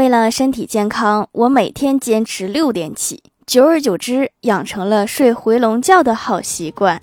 为了身体健康我每天坚持六点起久而久之养成了睡回笼觉的好习惯。